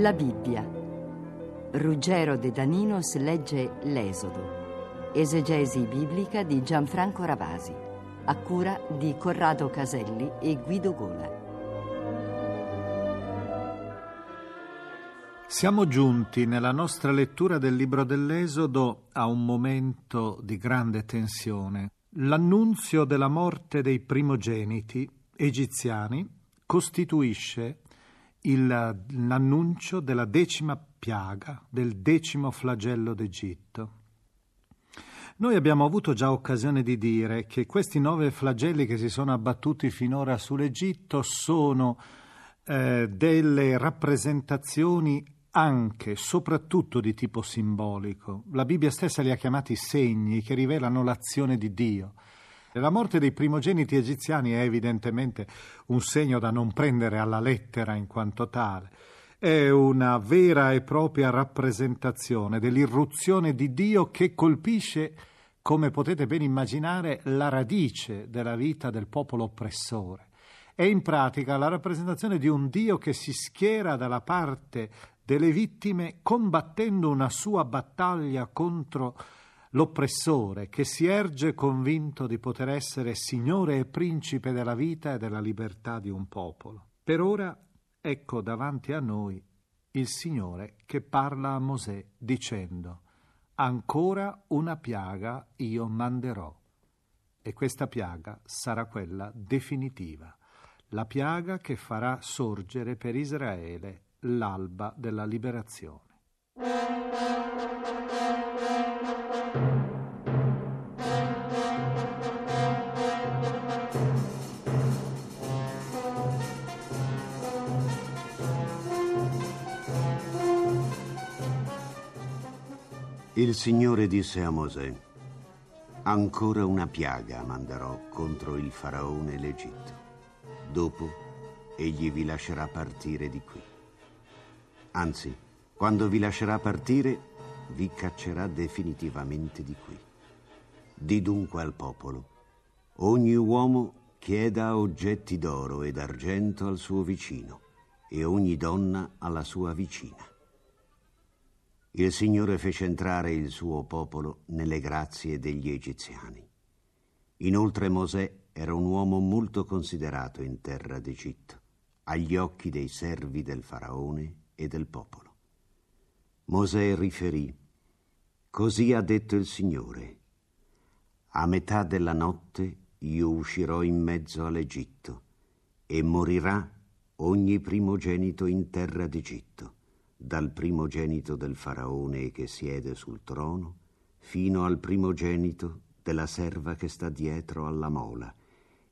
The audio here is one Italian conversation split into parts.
La Bibbia. Ruggero De Daninos legge L'Esodo. Esegesi biblica di Gianfranco Ravasi. A cura di Corrado Caselli e Guido Gola. Siamo giunti nella nostra lettura del libro dell'Esodo a un momento di grande tensione. L'annunzio della morte dei primogeniti egiziani costituisce il, l'annuncio della decima piaga, del decimo flagello d'Egitto. Noi abbiamo avuto già occasione di dire che questi nove flagelli che si sono abbattuti finora sull'Egitto sono eh, delle rappresentazioni anche, soprattutto di tipo simbolico. La Bibbia stessa li ha chiamati segni che rivelano l'azione di Dio. La morte dei primogeniti egiziani è evidentemente un segno da non prendere alla lettera in quanto tale. È una vera e propria rappresentazione dell'irruzione di Dio che colpisce, come potete ben immaginare, la radice della vita del popolo oppressore. È in pratica la rappresentazione di un Dio che si schiera dalla parte delle vittime combattendo una sua battaglia contro l'oppressore che si erge convinto di poter essere signore e principe della vita e della libertà di un popolo. Per ora ecco davanti a noi il Signore che parla a Mosè dicendo Ancora una piaga io manderò e questa piaga sarà quella definitiva, la piaga che farà sorgere per Israele l'alba della liberazione. Il Signore disse a Mosè, ancora una piaga manderò contro il faraone e l'Egitto. Dopo egli vi lascerà partire di qui. Anzi, quando vi lascerà partire, vi caccerà definitivamente di qui. Di dunque al popolo, ogni uomo chieda oggetti d'oro ed argento al suo vicino e ogni donna alla sua vicina il Signore fece entrare il suo popolo nelle grazie degli egiziani. Inoltre Mosè era un uomo molto considerato in terra d'Egitto, agli occhi dei servi del faraone e del popolo. Mosè riferì, Così ha detto il Signore, a metà della notte io uscirò in mezzo all'Egitto e morirà ogni primogenito in terra d'Egitto dal primogenito del faraone che siede sul trono fino al primogenito della serva che sta dietro alla mola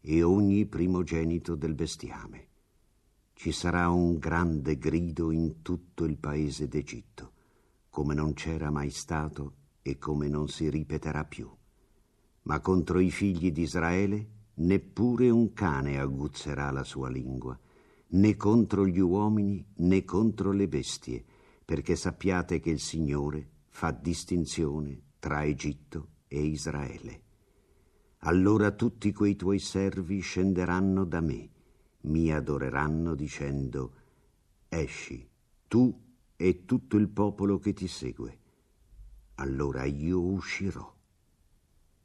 e ogni primogenito del bestiame. Ci sarà un grande grido in tutto il paese d'Egitto, come non c'era mai stato e come non si ripeterà più. Ma contro i figli di Israele neppure un cane aguzzerà la sua lingua, né contro gli uomini né contro le bestie, perché sappiate che il Signore fa distinzione tra Egitto e Israele. Allora tutti quei tuoi servi scenderanno da me, mi adoreranno dicendo, esci, tu e tutto il popolo che ti segue. Allora io uscirò.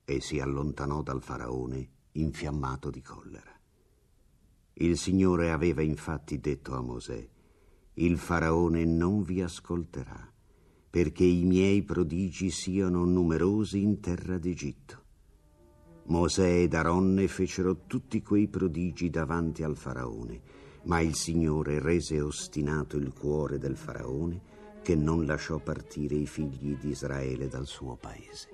E si allontanò dal faraone infiammato di collera. Il Signore aveva infatti detto a Mosè, il faraone non vi ascolterà, perché i miei prodigi siano numerosi in terra d'Egitto. Mosè ed Aronne fecero tutti quei prodigi davanti al faraone, ma il Signore rese ostinato il cuore del faraone che non lasciò partire i figli di Israele dal suo paese.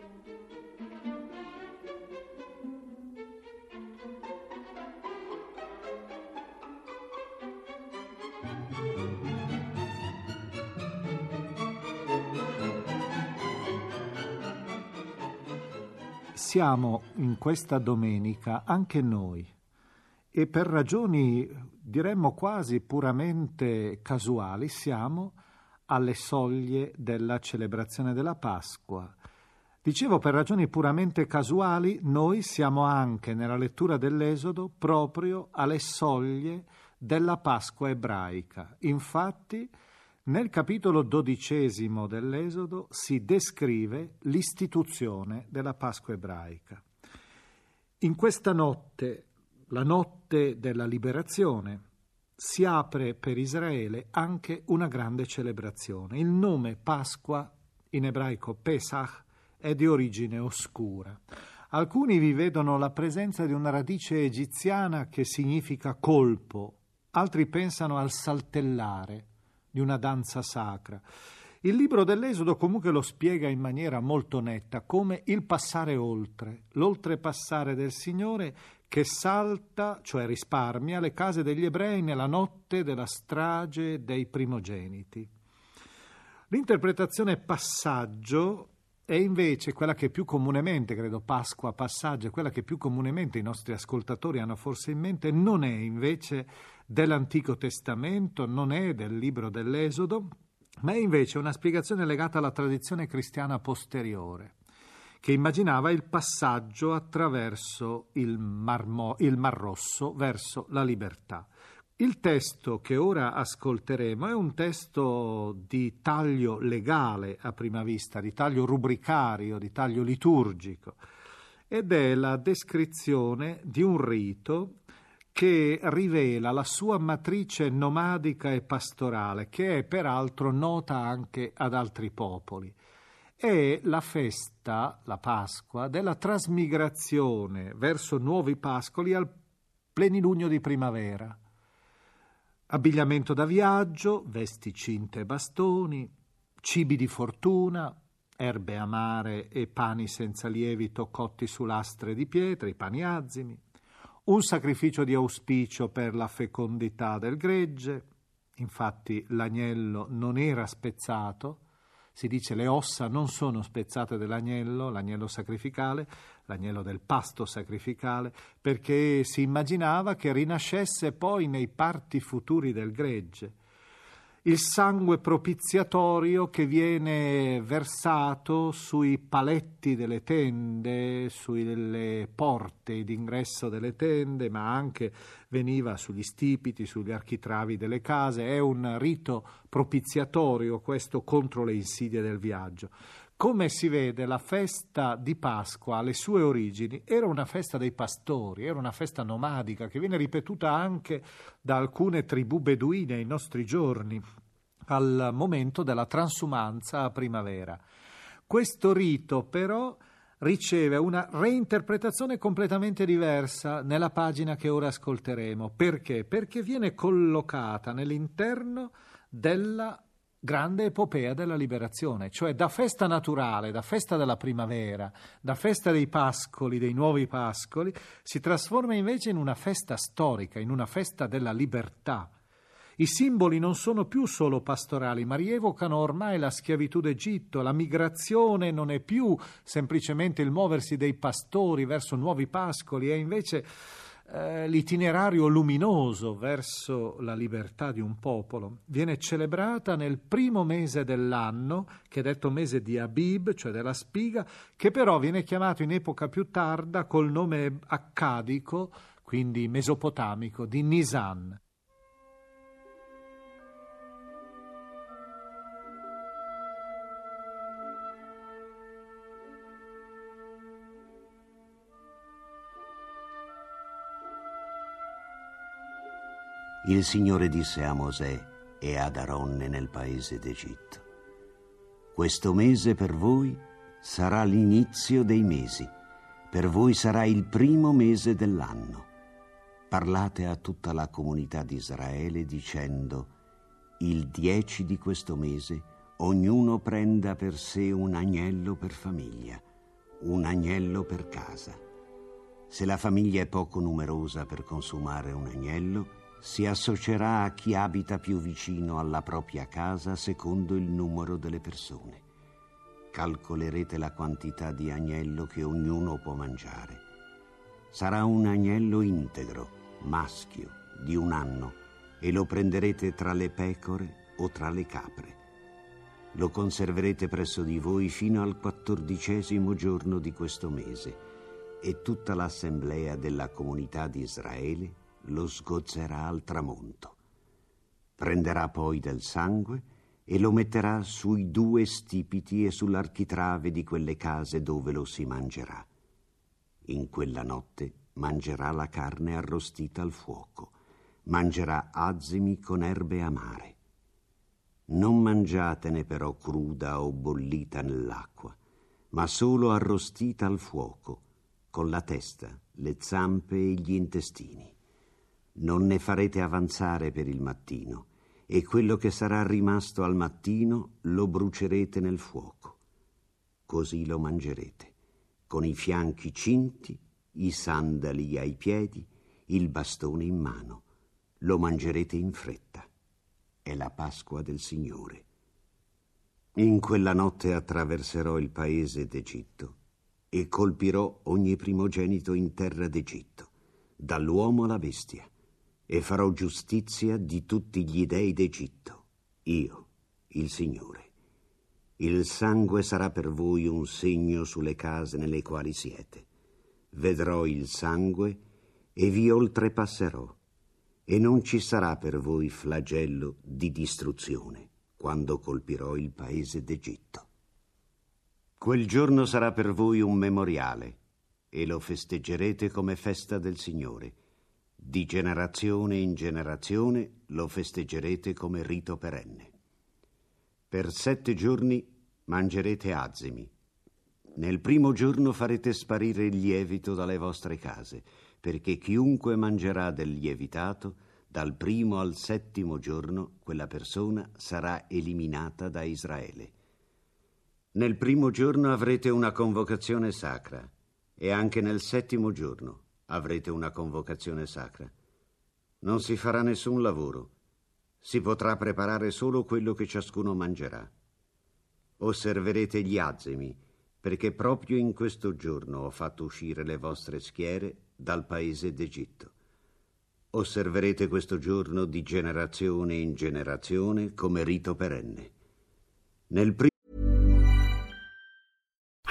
Siamo in questa domenica anche noi e per ragioni diremmo quasi puramente casuali siamo alle soglie della celebrazione della Pasqua. Dicevo per ragioni puramente casuali, noi siamo anche nella lettura dell'Esodo proprio alle soglie della Pasqua ebraica. Infatti, nel capitolo dodicesimo dell'Esodo si descrive l'istituzione della Pasqua ebraica. In questa notte, la notte della liberazione, si apre per Israele anche una grande celebrazione. Il nome Pasqua, in ebraico Pesach, è di origine oscura. Alcuni vi vedono la presenza di una radice egiziana che significa colpo, altri pensano al saltellare, di una danza sacra. Il libro dell'Esodo comunque lo spiega in maniera molto netta come il passare oltre, l'oltrepassare del Signore che salta, cioè risparmia, le case degli ebrei nella notte della strage dei primogeniti. L'interpretazione passaggio è invece quella che più comunemente, credo Pasqua, passaggio, quella che più comunemente i nostri ascoltatori hanno forse in mente, non è invece dell'Antico Testamento, non è del libro dell'Esodo, ma è invece una spiegazione legata alla tradizione cristiana posteriore, che immaginava il passaggio attraverso il Mar, Mo, il Mar Rosso verso la libertà. Il testo che ora ascolteremo è un testo di taglio legale a prima vista, di taglio rubricario, di taglio liturgico, ed è la descrizione di un rito che rivela la sua matrice nomadica e pastorale, che è peraltro nota anche ad altri popoli. È la festa, la Pasqua, della trasmigrazione verso nuovi pascoli al plenilunio di primavera. Abbigliamento da viaggio, vesti cinte e bastoni, cibi di fortuna, erbe amare e pani senza lievito cotti su lastre di pietra, i pani azimi, un sacrificio di auspicio per la fecondità del gregge, infatti l'agnello non era spezzato, si dice le ossa non sono spezzate dell'agnello, l'agnello sacrificale, l'agnello del pasto sacrificale, perché si immaginava che rinascesse poi nei parti futuri del gregge il sangue propiziatorio che viene versato sui paletti delle tende, sulle porte d'ingresso delle tende, ma anche veniva sugli stipiti, sugli architravi delle case. È un rito propiziatorio questo contro le insidie del viaggio. Come si vede, la festa di Pasqua, alle sue origini, era una festa dei pastori, era una festa nomadica che viene ripetuta anche da alcune tribù beduine ai nostri giorni, al momento della transumanza a primavera. Questo rito, però, riceve una reinterpretazione completamente diversa nella pagina che ora ascolteremo. Perché? Perché viene collocata nell'interno della grande epopea della liberazione, cioè da festa naturale, da festa della primavera, da festa dei pascoli, dei nuovi pascoli, si trasforma invece in una festa storica, in una festa della libertà. I simboli non sono più solo pastorali, ma rievocano ormai la schiavitù d'Egitto, la migrazione non è più semplicemente il muoversi dei pastori verso nuovi pascoli, è invece eh, l'itinerario luminoso verso la libertà di un popolo. Viene celebrata nel primo mese dell'anno, che è detto mese di Abib, cioè della spiga, che però viene chiamato in epoca più tarda col nome accadico, quindi mesopotamico, di Nisan. Il Signore disse a Mosè e ad Aronne nel paese d'Egitto, questo mese per voi sarà l'inizio dei mesi, per voi sarà il primo mese dell'anno. Parlate a tutta la comunità di Israele dicendo, il dieci di questo mese ognuno prenda per sé un agnello per famiglia, un agnello per casa. Se la famiglia è poco numerosa per consumare un agnello, si associerà a chi abita più vicino alla propria casa secondo il numero delle persone. Calcolerete la quantità di agnello che ognuno può mangiare. Sarà un agnello integro, maschio, di un anno, e lo prenderete tra le pecore o tra le capre. Lo conserverete presso di voi fino al quattordicesimo giorno di questo mese, e tutta l'assemblea della comunità di Israele lo sgozzerà al tramonto. Prenderà poi del sangue e lo metterà sui due stipiti e sull'architrave di quelle case dove lo si mangerà. In quella notte mangerà la carne arrostita al fuoco, mangerà azimi con erbe amare. Non mangiatene però cruda o bollita nell'acqua, ma solo arrostita al fuoco, con la testa, le zampe e gli intestini non ne farete avanzare per il mattino, e quello che sarà rimasto al mattino lo brucerete nel fuoco. Così lo mangerete, con i fianchi cinti, i sandali ai piedi, il bastone in mano. Lo mangerete in fretta. È la Pasqua del Signore. In quella notte attraverserò il paese d'Egitto e colpirò ogni primogenito in terra d'Egitto, dall'uomo alla bestia e farò giustizia di tutti gli dei d'Egitto, io, il Signore. Il sangue sarà per voi un segno sulle case nelle quali siete. Vedrò il sangue e vi oltrepasserò, e non ci sarà per voi flagello di distruzione quando colpirò il paese d'Egitto. Quel giorno sarà per voi un memoriale, e lo festeggerete come festa del Signore di generazione in generazione lo festeggerete come rito perenne. Per sette giorni mangerete azimi. Nel primo giorno farete sparire il lievito dalle vostre case, perché chiunque mangerà del lievitato, dal primo al settimo giorno quella persona sarà eliminata da Israele. Nel primo giorno avrete una convocazione sacra e anche nel settimo giorno avrete una convocazione sacra. Non si farà nessun lavoro. Si potrà preparare solo quello che ciascuno mangerà. Osserverete gli azemi, perché proprio in questo giorno ho fatto uscire le vostre schiere dal paese d'Egitto. Osserverete questo giorno di generazione in generazione come rito perenne. Nel primo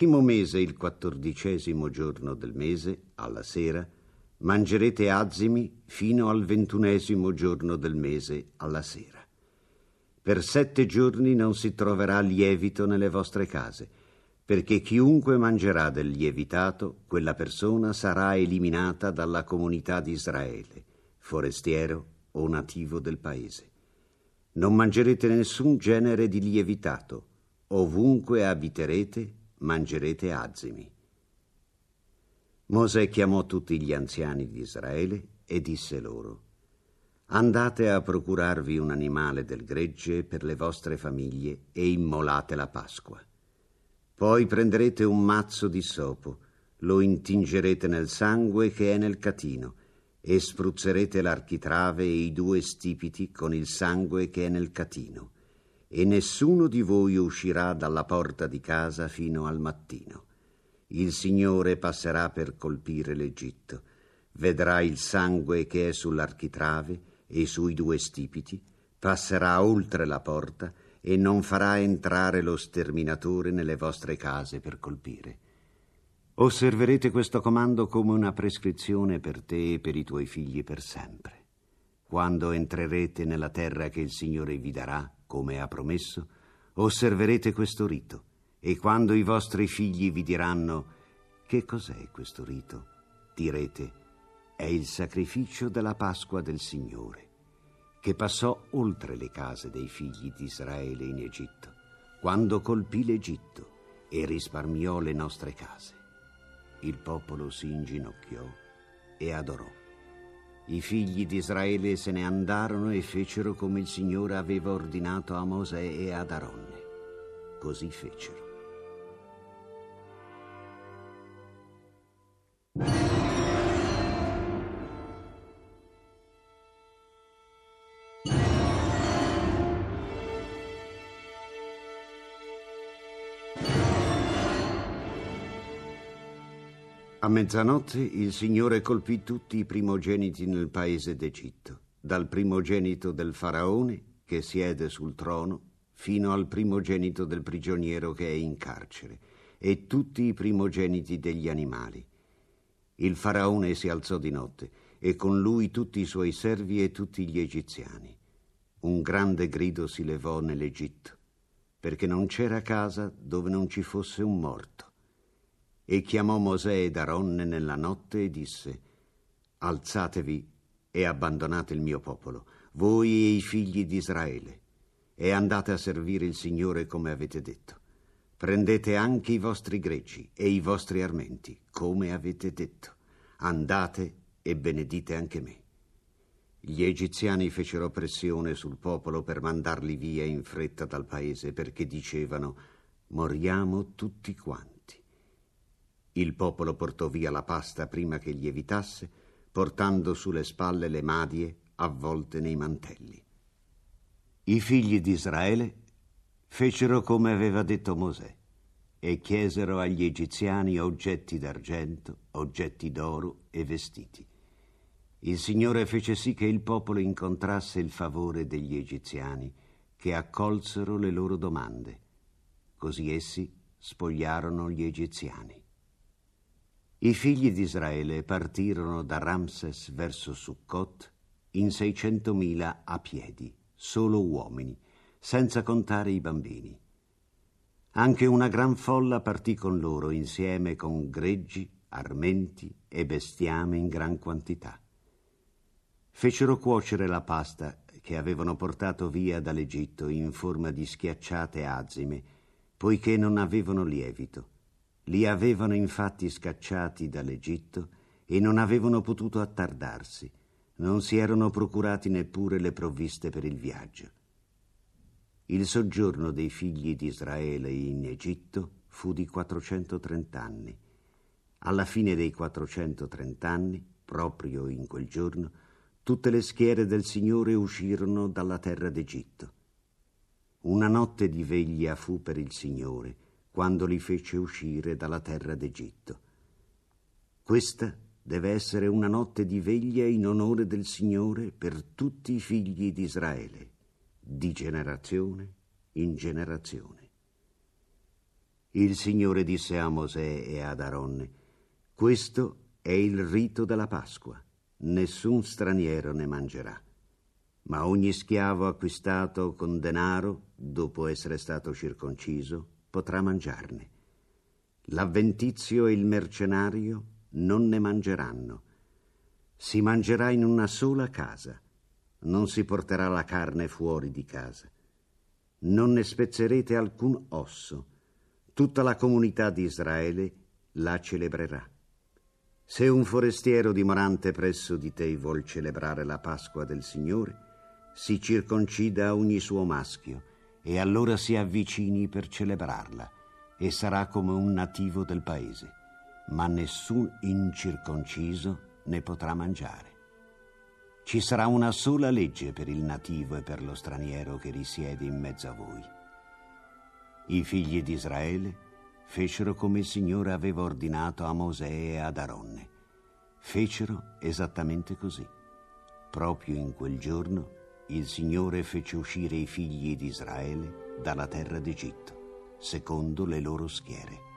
Primo mese, il quattordicesimo giorno del mese, alla sera, mangerete azimi fino al ventunesimo giorno del mese alla sera. Per sette giorni non si troverà lievito nelle vostre case, perché chiunque mangerà del lievitato, quella persona sarà eliminata dalla comunità di Israele, forestiero o nativo del paese. Non mangerete nessun genere di lievitato, ovunque abiterete mangerete azimi. Mosè chiamò tutti gli anziani di Israele e disse loro, Andate a procurarvi un animale del gregge per le vostre famiglie e immolate la Pasqua. Poi prenderete un mazzo di sopo, lo intingerete nel sangue che è nel catino, e spruzzerete l'architrave e i due stipiti con il sangue che è nel catino, e nessuno di voi uscirà dalla porta di casa fino al mattino. Il Signore passerà per colpire l'Egitto. Vedrà il sangue che è sull'architrave e sui due stipiti, passerà oltre la porta e non farà entrare lo sterminatore nelle vostre case per colpire. Osserverete questo comando come una prescrizione per te e per i tuoi figli per sempre. Quando entrerete nella terra che il Signore vi darà, come ha promesso, osserverete questo rito e quando i vostri figli vi diranno che cos'è questo rito, direte è il sacrificio della Pasqua del Signore, che passò oltre le case dei figli di Israele in Egitto, quando colpì l'Egitto e risparmiò le nostre case. Il popolo si inginocchiò e adorò. I figli di Israele se ne andarono e fecero come il Signore aveva ordinato a Mosè e ad Aronne. Così fecero. A mezzanotte il Signore colpì tutti i primogeniti nel paese d'Egitto, dal primogenito del faraone che siede sul trono fino al primogenito del prigioniero che è in carcere e tutti i primogeniti degli animali. Il faraone si alzò di notte e con lui tutti i suoi servi e tutti gli egiziani. Un grande grido si levò nell'Egitto, perché non c'era casa dove non ci fosse un morto. E chiamò Mosè ed Aronne nella notte e disse, Alzatevi e abbandonate il mio popolo, voi e i figli di Israele, e andate a servire il Signore come avete detto. Prendete anche i vostri greggi e i vostri armenti, come avete detto. Andate e benedite anche me. Gli egiziani fecero pressione sul popolo per mandarli via in fretta dal paese perché dicevano moriamo tutti quanti. Il popolo portò via la pasta prima che lievitasse, portando sulle spalle le madie avvolte nei mantelli. I figli di Israele fecero come aveva detto Mosè e chiesero agli egiziani oggetti d'argento, oggetti d'oro e vestiti. Il Signore fece sì che il popolo incontrasse il favore degli egiziani, che accolsero le loro domande. Così essi spogliarono gli egiziani. I figli di Israele partirono da Ramses verso Succot in seicentomila a piedi, solo uomini, senza contare i bambini. Anche una gran folla partì con loro insieme con greggi, armenti e bestiame in gran quantità. Fecero cuocere la pasta che avevano portato via dall'Egitto in forma di schiacciate azime, poiché non avevano lievito li avevano infatti scacciati dall'Egitto e non avevano potuto attardarsi, non si erano procurati neppure le provviste per il viaggio. Il soggiorno dei figli di Israele in Egitto fu di 430 anni. Alla fine dei 430 anni, proprio in quel giorno, tutte le schiere del Signore uscirono dalla terra d'Egitto. Una notte di veglia fu per il Signore quando li fece uscire dalla terra d'Egitto. Questa deve essere una notte di veglia in onore del Signore per tutti i figli di Israele, di generazione in generazione. Il Signore disse a Mosè e ad Aronne, questo è il rito della Pasqua, nessun straniero ne mangerà, ma ogni schiavo acquistato con denaro, dopo essere stato circonciso, potrà mangiarne. L'avventizio e il mercenario non ne mangeranno. Si mangerà in una sola casa, non si porterà la carne fuori di casa. Non ne spezzerete alcun osso. Tutta la comunità di Israele la celebrerà. Se un forestiero dimorante presso di te vuol celebrare la Pasqua del Signore, si circoncida ogni suo maschio e allora si avvicini per celebrarla e sarà come un nativo del paese ma nessun incirconciso ne potrà mangiare. Ci sarà una sola legge per il nativo e per lo straniero che risiede in mezzo a voi. I figli di Israele fecero come il Signore aveva ordinato a Mosè e ad Aronne. Fecero esattamente così. Proprio in quel giorno il Signore fece uscire i figli di Israele dalla terra d'Egitto, secondo le loro schiere.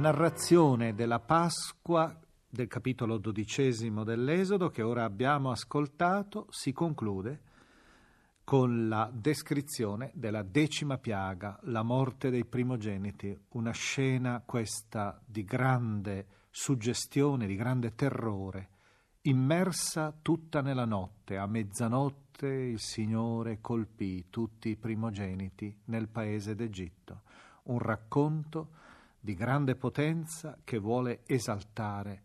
Narrazione della Pasqua del capitolo dodicesimo dell'Esodo che ora abbiamo ascoltato si conclude con la descrizione della decima piaga, la morte dei primogeniti, una scena questa di grande suggestione, di grande terrore, immersa tutta nella notte, a mezzanotte il Signore colpì tutti i primogeniti nel paese d'Egitto, un racconto di grande potenza che vuole esaltare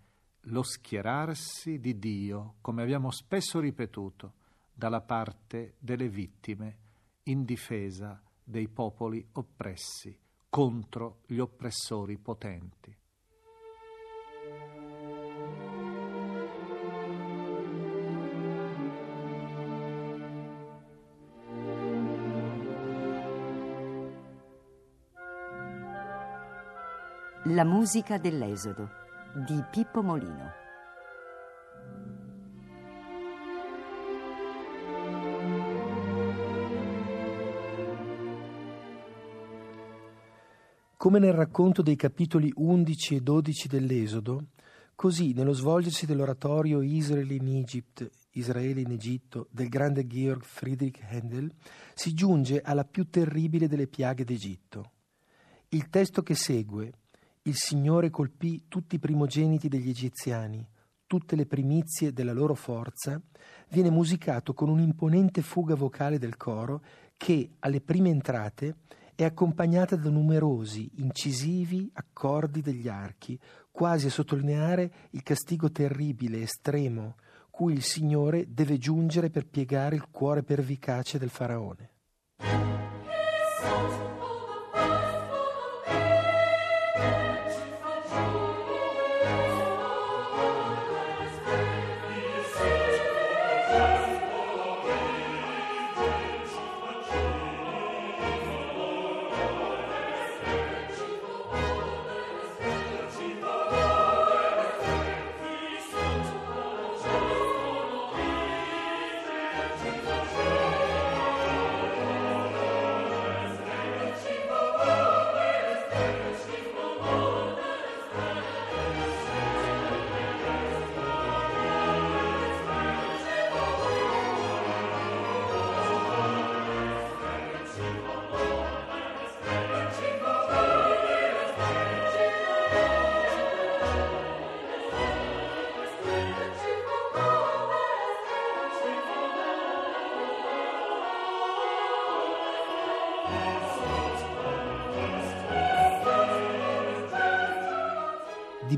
lo schierarsi di Dio, come abbiamo spesso ripetuto, dalla parte delle vittime in difesa dei popoli oppressi contro gli oppressori potenti. La musica dell'Esodo di Pippo Molino. Come nel racconto dei capitoli 11 e 12 dell'Esodo, così nello svolgersi dell'oratorio Israel in Egypt, Israele in Egitto del grande Georg Friedrich Händel, si giunge alla più terribile delle piaghe d'Egitto. Il testo che segue, il Signore colpì tutti i primogeniti degli egiziani, tutte le primizie della loro forza, viene musicato con un'imponente fuga vocale del coro che, alle prime entrate, è accompagnata da numerosi, incisivi accordi degli archi, quasi a sottolineare il castigo terribile, estremo, cui il Signore deve giungere per piegare il cuore pervicace del faraone.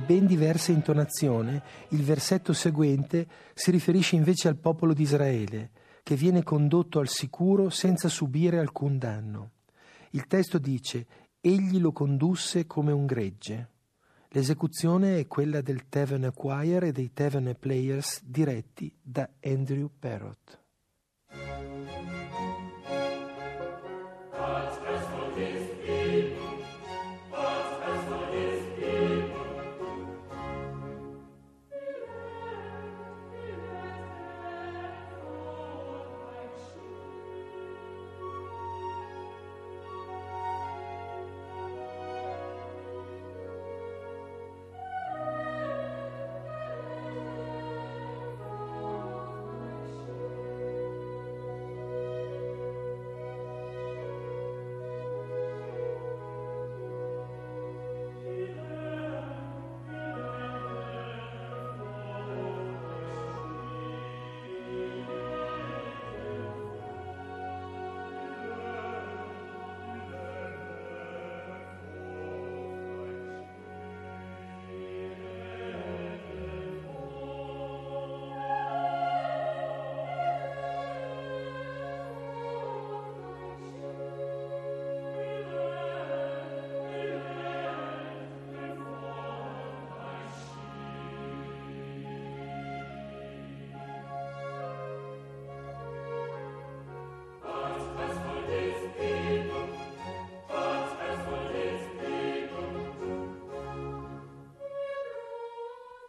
Ben diversa intonazione, il versetto seguente si riferisce invece al popolo di Israele, che viene condotto al sicuro senza subire alcun danno. Il testo dice: Egli lo condusse come un gregge. L'esecuzione è quella del Tevene Choir e dei Tevene Players diretti da Andrew Parrott.